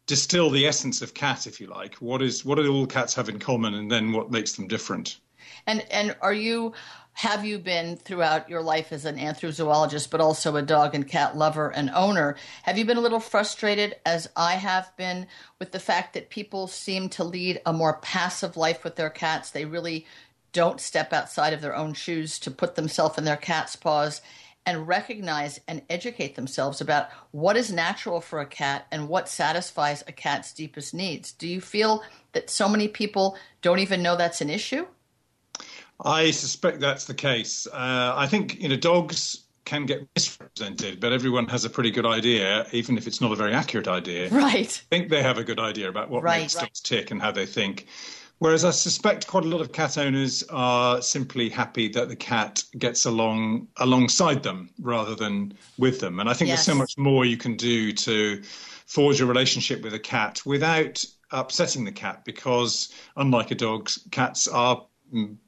distill the essence of cat, if you like. What is what do all cats have in common, and then what makes them different. And and are you have you been throughout your life as an anthrozoologist, but also a dog and cat lover and owner? Have you been a little frustrated, as I have been, with the fact that people seem to lead a more passive life with their cats? They really don't step outside of their own shoes to put themselves in their cat's paws and recognize and educate themselves about what is natural for a cat and what satisfies a cat's deepest needs. Do you feel that so many people don't even know that's an issue? I suspect that's the case. Uh, I think you know dogs can get misrepresented, but everyone has a pretty good idea, even if it's not a very accurate idea. Right. I think they have a good idea about what right, makes right. dogs tick and how they think. Whereas I suspect quite a lot of cat owners are simply happy that the cat gets along alongside them rather than with them. And I think yes. there's so much more you can do to forge a relationship with a cat without upsetting the cat because unlike a dog, cats are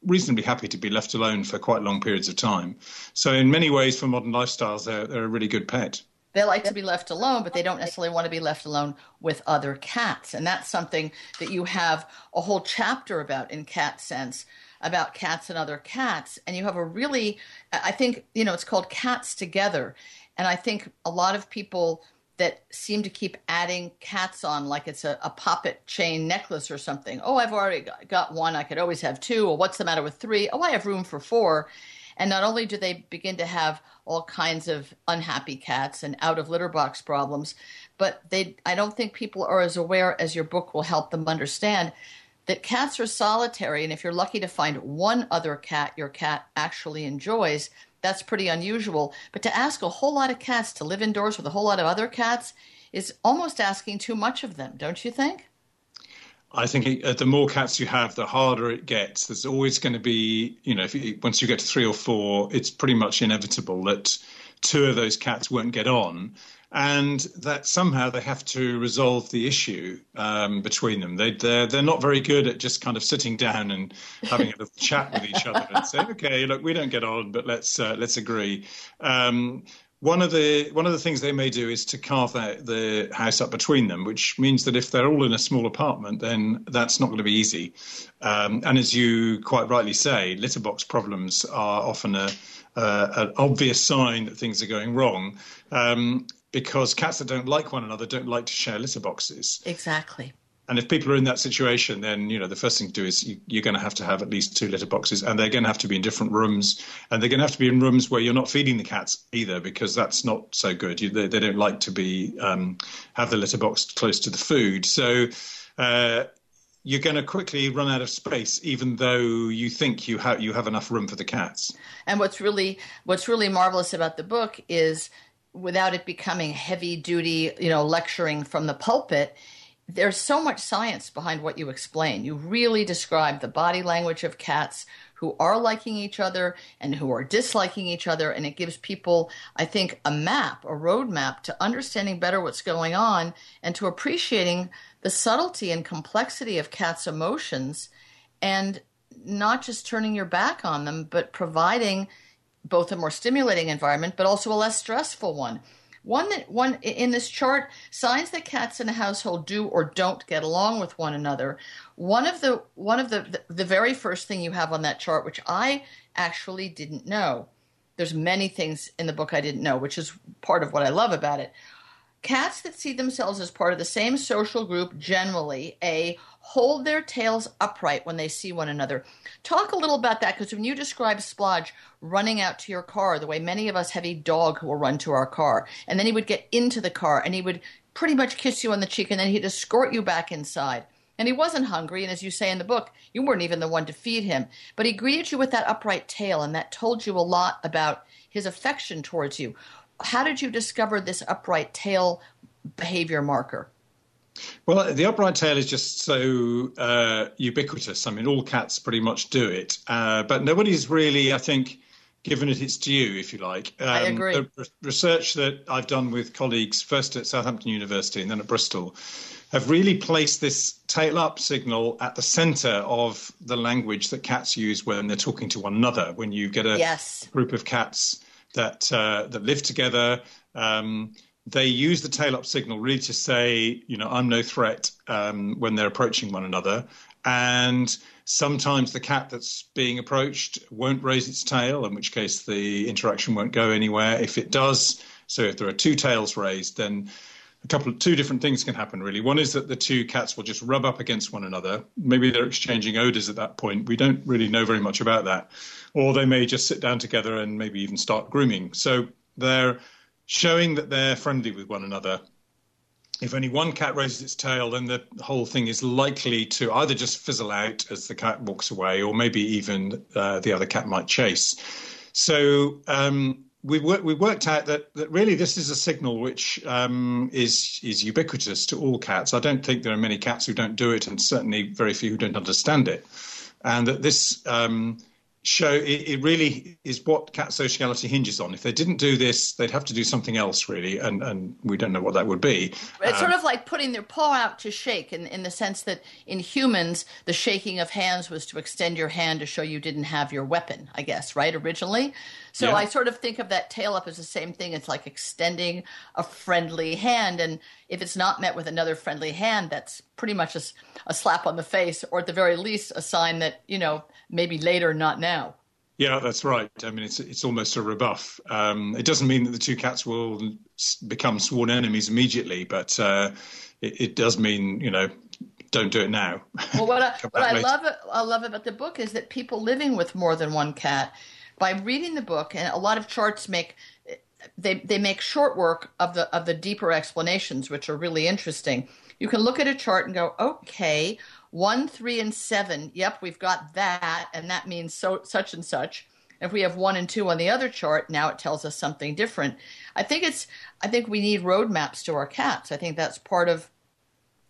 reasonably happy to be left alone for quite long periods of time. So, in many ways, for modern lifestyles, they're, they're a really good pet. They like to be left alone, but they don't necessarily want to be left alone with other cats. And that's something that you have a whole chapter about in Cat Sense about cats and other cats. And you have a really, I think, you know, it's called Cats Together. And I think a lot of people that seem to keep adding cats on like it's a, a poppet chain necklace or something. Oh, I've already got one. I could always have two. Or what's the matter with three? Oh, I have room for four. And not only do they begin to have all kinds of unhappy cats and out of litter box problems, but they I don't think people are as aware as your book will help them understand that cats are solitary and if you're lucky to find one other cat your cat actually enjoys, that's pretty unusual. But to ask a whole lot of cats to live indoors with a whole lot of other cats is almost asking too much of them, don't you think? I think uh, the more cats you have, the harder it gets. There's always going to be, you know, if you, once you get to three or four, it's pretty much inevitable that two of those cats won't get on and that somehow they have to resolve the issue um, between them. They, they're they're not very good at just kind of sitting down and having a little chat with each other and say, okay, look, we don't get on, but let's uh, let's agree. Um, one of the one of the things they may do is to carve that, the house up between them, which means that if they're all in a small apartment, then that's not going to be easy. Um, and as you quite rightly say, litter box problems are often a an obvious sign that things are going wrong. Um, because cats that don't like one another don't like to share litter boxes. Exactly. And if people are in that situation, then you know the first thing to do is you, are going to have to have at least two litter boxes, and they're going to have to be in different rooms, and they're going to have to be in rooms where you're not feeding the cats either, because that's not so good. You, they, they, don't like to be um, have the litter box close to the food, so. Uh, you're going to quickly run out of space, even though you think you have you have enough room for the cats. And what's really what's really marvelous about the book is without it becoming heavy duty, you know, lecturing from the pulpit, there's so much science behind what you explain. You really describe the body language of cats who are liking each other and who are disliking each other. And it gives people, I think, a map, a roadmap to understanding better what's going on and to appreciating the subtlety and complexity of cats' emotions and not just turning your back on them, but providing both a more stimulating environment, but also a less stressful one. One that one in this chart signs that cats in a household do or don't get along with one another. One of the one of the the, the very first thing you have on that chart, which I actually didn't know. There's many things in the book I didn't know, which is part of what I love about it. Cats that see themselves as part of the same social group generally, A, hold their tails upright when they see one another. Talk a little about that because when you describe Splodge running out to your car, the way many of us have a dog who will run to our car, and then he would get into the car and he would pretty much kiss you on the cheek and then he'd escort you back inside. And he wasn't hungry, and as you say in the book, you weren't even the one to feed him. But he greeted you with that upright tail, and that told you a lot about his affection towards you. How did you discover this upright tail behavior marker? Well, the upright tail is just so uh, ubiquitous. I mean, all cats pretty much do it, uh, but nobody's really, I think, given it its due, if you like. Um, I agree. The research that I've done with colleagues, first at Southampton University and then at Bristol, have really placed this tail up signal at the center of the language that cats use when they're talking to one another. When you get a yes. group of cats that uh, that live together. Um, they use the tail up signal really to say, you know, I'm no threat um, when they're approaching one another. And sometimes the cat that's being approached won't raise its tail, in which case the interaction won't go anywhere. If it does, so if there are two tails raised, then a couple of two different things can happen really. One is that the two cats will just rub up against one another. Maybe they're exchanging odors at that point. We don't really know very much about that. Or they may just sit down together and maybe even start grooming. So they're showing that they're friendly with one another. If only one cat raises its tail, then the whole thing is likely to either just fizzle out as the cat walks away, or maybe even uh, the other cat might chase. So um, we work, we worked out that, that really this is a signal which um, is is ubiquitous to all cats. I don't think there are many cats who don't do it, and certainly very few who don't understand it. And that this um, show it, it, really is what cat sociality hinges on. If they didn't do this, they'd have to do something else, really, and and we don't know what that would be. It's um, sort of like putting their paw out to shake, in in the sense that in humans, the shaking of hands was to extend your hand to show you didn't have your weapon. I guess right originally. So yeah. I sort of think of that tail up as the same thing. It's like extending a friendly hand, and if it's not met with another friendly hand, that's pretty much a, a slap on the face, or at the very least, a sign that you know maybe later, not now. Yeah, that's right. I mean, it's it's almost a rebuff. Um, it doesn't mean that the two cats will become sworn enemies immediately, but uh, it, it, does mean you know don't do it now. Well, what I, what I love I love about the book is that people living with more than one cat, by reading the book, and a lot of charts make they they make short work of the of the deeper explanations, which are really interesting. You can look at a chart and go, okay, one, three, and seven. Yep, we've got that, and that means so such and such. If we have one and two on the other chart, now it tells us something different. I think it's. I think we need roadmaps to our cats. I think that's part of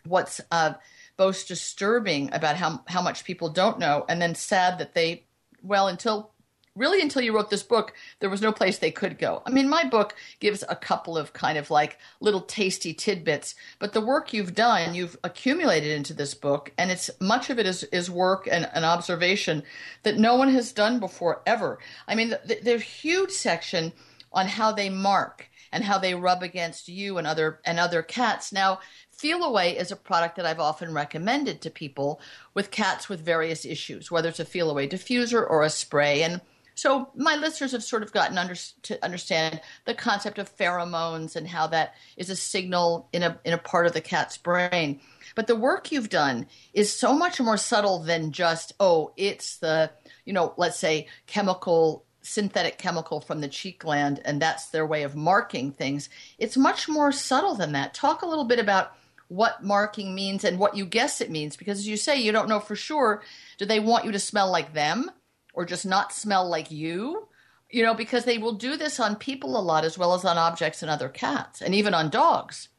what's uh, both disturbing about how how much people don't know, and then sad that they. Well, until really until you wrote this book, there was no place they could go. I mean, my book gives a couple of kind of like little tasty tidbits, but the work you've done, you've accumulated into this book, and it's much of it is, is work and an observation that no one has done before ever. I mean, the, there's a huge section on how they mark and how they rub against you and other and other cats. Now, Feliway is a product that I've often recommended to people with cats with various issues, whether it's a Feliway diffuser or a spray. And so my listeners have sort of gotten under, to understand the concept of pheromones and how that is a signal in a in a part of the cat's brain. But the work you've done is so much more subtle than just oh, it's the you know, let's say chemical synthetic chemical from the cheek gland and that's their way of marking things. It's much more subtle than that. Talk a little bit about what marking means and what you guess it means because as you say you don't know for sure do they want you to smell like them or just not smell like you you know because they will do this on people a lot as well as on objects and other cats and even on dogs.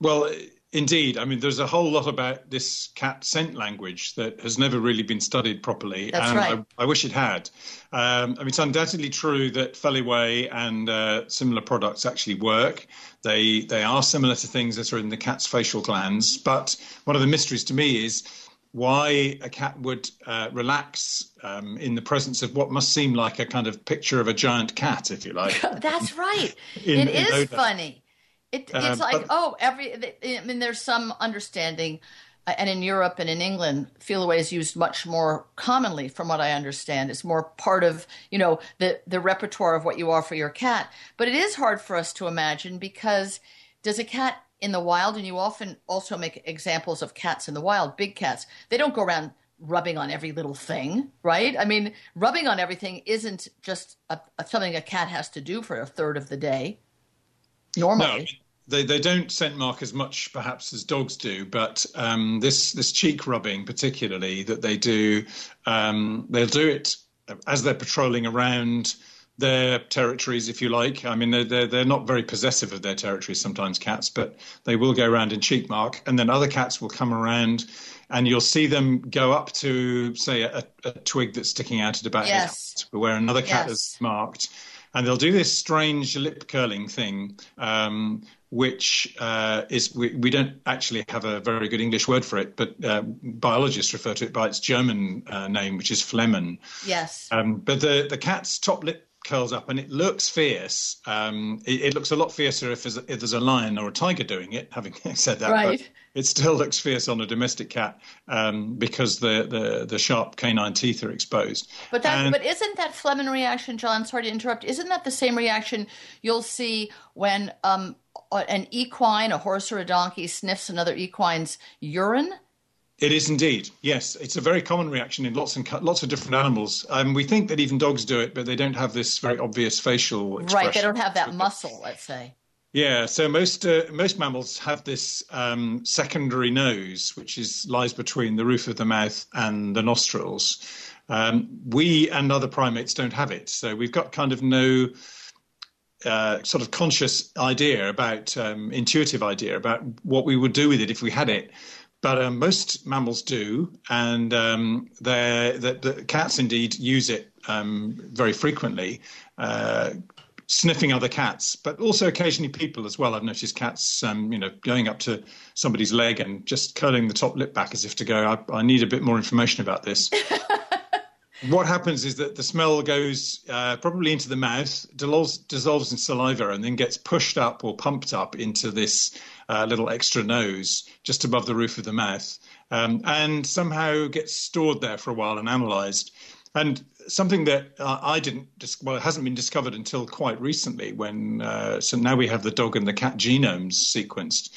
Well indeed. I mean there's a whole lot about this cat scent language that has never really been studied properly That's and right. I, I wish it had. Um, i mean it's undoubtedly true that Feliway and uh, similar products actually work. They they are similar to things that are in the cat's facial glands but one of the mysteries to me is why a cat would uh, relax um, in the presence of what must seem like a kind of picture of a giant cat, if you like. That's right. In- it in is funny. It, it's like but- oh, every. I mean, there's some understanding, uh, and in Europe and in England, Feliway is used much more commonly, from what I understand. It's more part of you know the the repertoire of what you offer your cat. But it is hard for us to imagine because does a cat in the wild, and you often also make examples of cats in the wild, big cats. They don't go around rubbing on every little thing, right? I mean, rubbing on everything isn't just a, a, something a cat has to do for a third of the day. normally. No, they they don't scent mark as much perhaps as dogs do, but um, this this cheek rubbing particularly that they do, um, they'll do it as they're patrolling around their territories, if you like. I mean, they're, they're they're not very possessive of their territories sometimes, cats, but they will go around and cheek mark, and then other cats will come around. And you'll see them go up to, say, a, a twig that's sticking out at about Yes. feet, where another cat Yes. has marked, and they'll do this strange lip curling thing, um, which uh, is we, we don't actually have a very good English word for it, but uh, biologists refer to it by its German uh, name, which is Flehmen. yes. Um, but the the cat's top lip curls up, and it looks fierce. Um, it, it looks a lot fiercer if there's, a, if there's a lion or a tiger doing it. Having said that, Right. but it still looks fierce on a domestic cat um, because the, the the sharp canine teeth are exposed. But that, And- but isn't that Flehmen reaction, John? Sorry to interrupt. Isn't that the same reaction you'll see when um, an equine, a horse or a donkey, sniffs another equine's urine? It is indeed. Yes, it's a very common reaction in lots and lots of different animals. Um, we think that even dogs do it, but they don't have this very obvious facial expression. Right. They don't have that muscle. Let's say. Yeah, so most uh, most mammals have this um, secondary nose, which is lies between the roof of the mouth and the nostrils. Um, we and other primates don't have it, so we've got kind of no uh, sort of conscious idea about um, intuitive idea about what we would do with it if we had it. But um, most mammals do, and um, the, the cats indeed use it um, very frequently. Uh, sniffing other cats, but also occasionally people as well. I've noticed cats, um, you know, going up to somebody's leg and just curling the top lip back as if to go, I, I need a bit more information about this. what happens is that the smell goes uh, probably into the mouth, dissolves, dissolves in saliva, and then gets pushed up or pumped up into this uh, little extra nose just above the roof of the mouth, um, and somehow gets stored there for a while and analysed. And something that uh, I didn't, dis- well, it hasn't been discovered until quite recently when, uh, so now we have the dog and the cat genomes sequenced.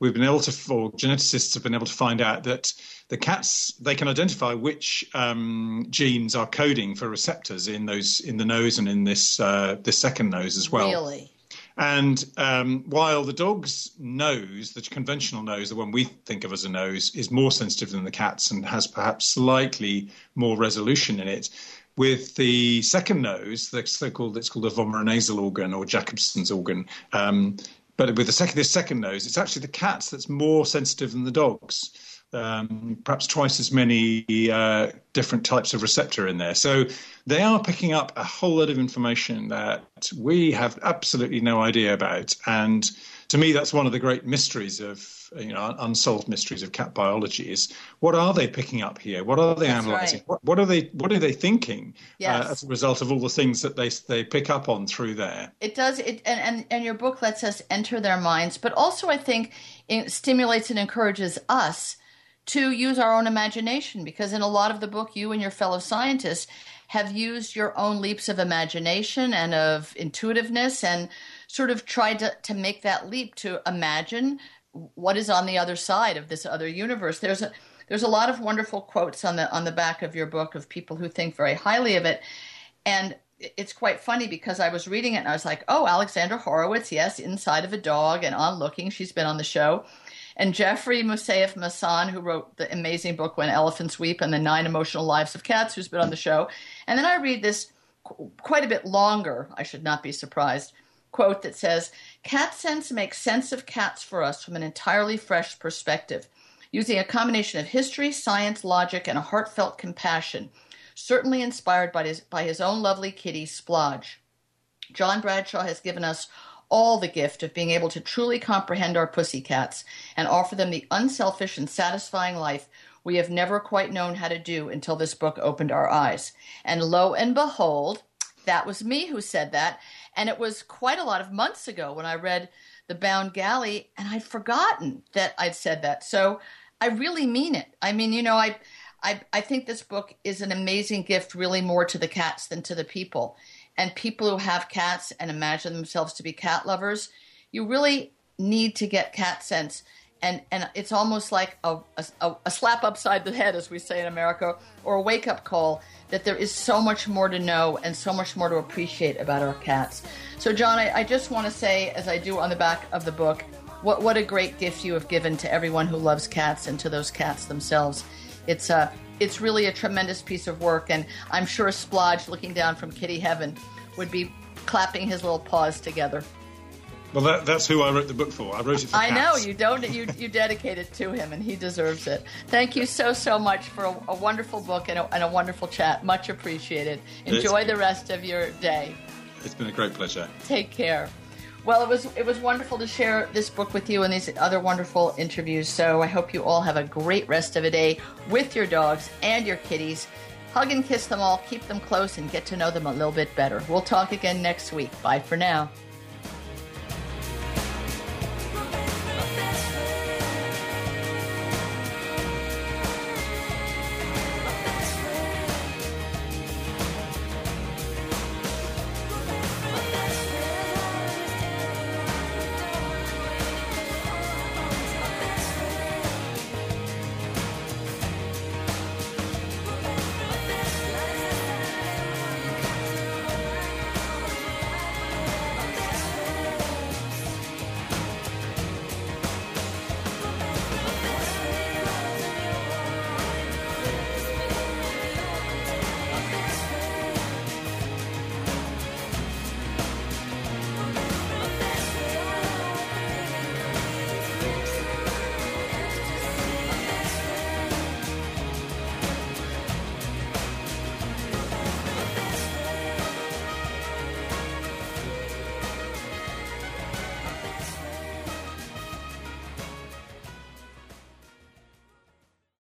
We've been able to, or geneticists have been able to find out that the cats, they can identify which um, genes are coding for receptors in those, in the nose and in this, uh, this second nose as well. Really. And um, while the dog's nose, the conventional nose, the one we think of as a nose, is more sensitive than the cat's and has perhaps slightly more resolution in it, with the second nose, the so-called it's called the vomeronasal organ or Jacobson's organ. Um, but with the second, this second nose, it's actually the cats that's more sensitive than the dogs. Um, perhaps twice as many uh, different types of receptor in there. So they are picking up a whole lot of information that we have absolutely no idea about. And to me, that's one of the great mysteries of you know unsolved mysteries of cat biology is what are they picking up here? What are they That's analyzing? right. What, what are they what are they thinking Yes. uh, as a result of all the things that they they pick up on through there? It does, it, and, and, and your book lets us enter their minds, but also I think it stimulates and encourages us to use our own imagination because in a lot of the book, you and your fellow scientists have used your own leaps of imagination and of intuitiveness and sort of tried to, to make that leap to imagine what is on the other side of this other universe. There's a there's a lot of wonderful quotes on the on the back of your book of people who think very highly of it. And it's quite funny because I was reading it and I was like, oh, Alexandra Horowitz, yes, Inside of a Dog and On Looking. She's been on the show. And Jeffrey Moussaieff Masson, who wrote the amazing book When Elephants Weep and the Nine Emotional Lives of Cats, who's been on the show. And then I read this qu- quite a bit longer, I should not be surprised, quote that says, Cat Sense makes sense of cats for us from an entirely fresh perspective, using a combination of history, science, logic, and a heartfelt compassion certainly inspired by his, by his own lovely kitty, Splodge. John Bradshaw has given us all the gift of being able to truly comprehend our pussycats and offer them the unselfish and satisfying life we have never quite known how to do until this book opened our eyes. And lo and behold, that was me who said that. And it was quite a lot of months ago when I read The Bound Galley, and I'd forgotten that I'd said that. So I really mean it. I mean, you know, I, I, I think this book is an amazing gift, really more to the cats than to the people. And people who have cats and imagine themselves to be cat lovers, you really need to get cat sense and and it's almost like a, a, a, slap upside the head, as we say in America, or a wake up call that there is so much more to know and so much more to appreciate about our cats. So, John, I, I just want to say, as I do on the back of the book, what what a great gift you have given to everyone who loves cats and to those cats themselves. It's a it's really a tremendous piece of work, and I'm sure Splodge, looking down from Kitty Heaven, would be clapping his little paws together. Well, that, that's who I wrote the book for. I wrote it for I cats. know you don't. You you dedicate it to him, and he deserves it. Thank you so so much for a, a wonderful book and a, and a, wonderful chat. Much appreciated. Enjoy it's, the rest of your day. It's been a great pleasure. Take care. Well, it was it was wonderful to share this book with you and these other wonderful interviews. So I hope you all have a great rest of a day with your dogs and your kitties. Hug and kiss them all, keep them close, and get to know them a little bit better. We'll talk again next week. Bye for now.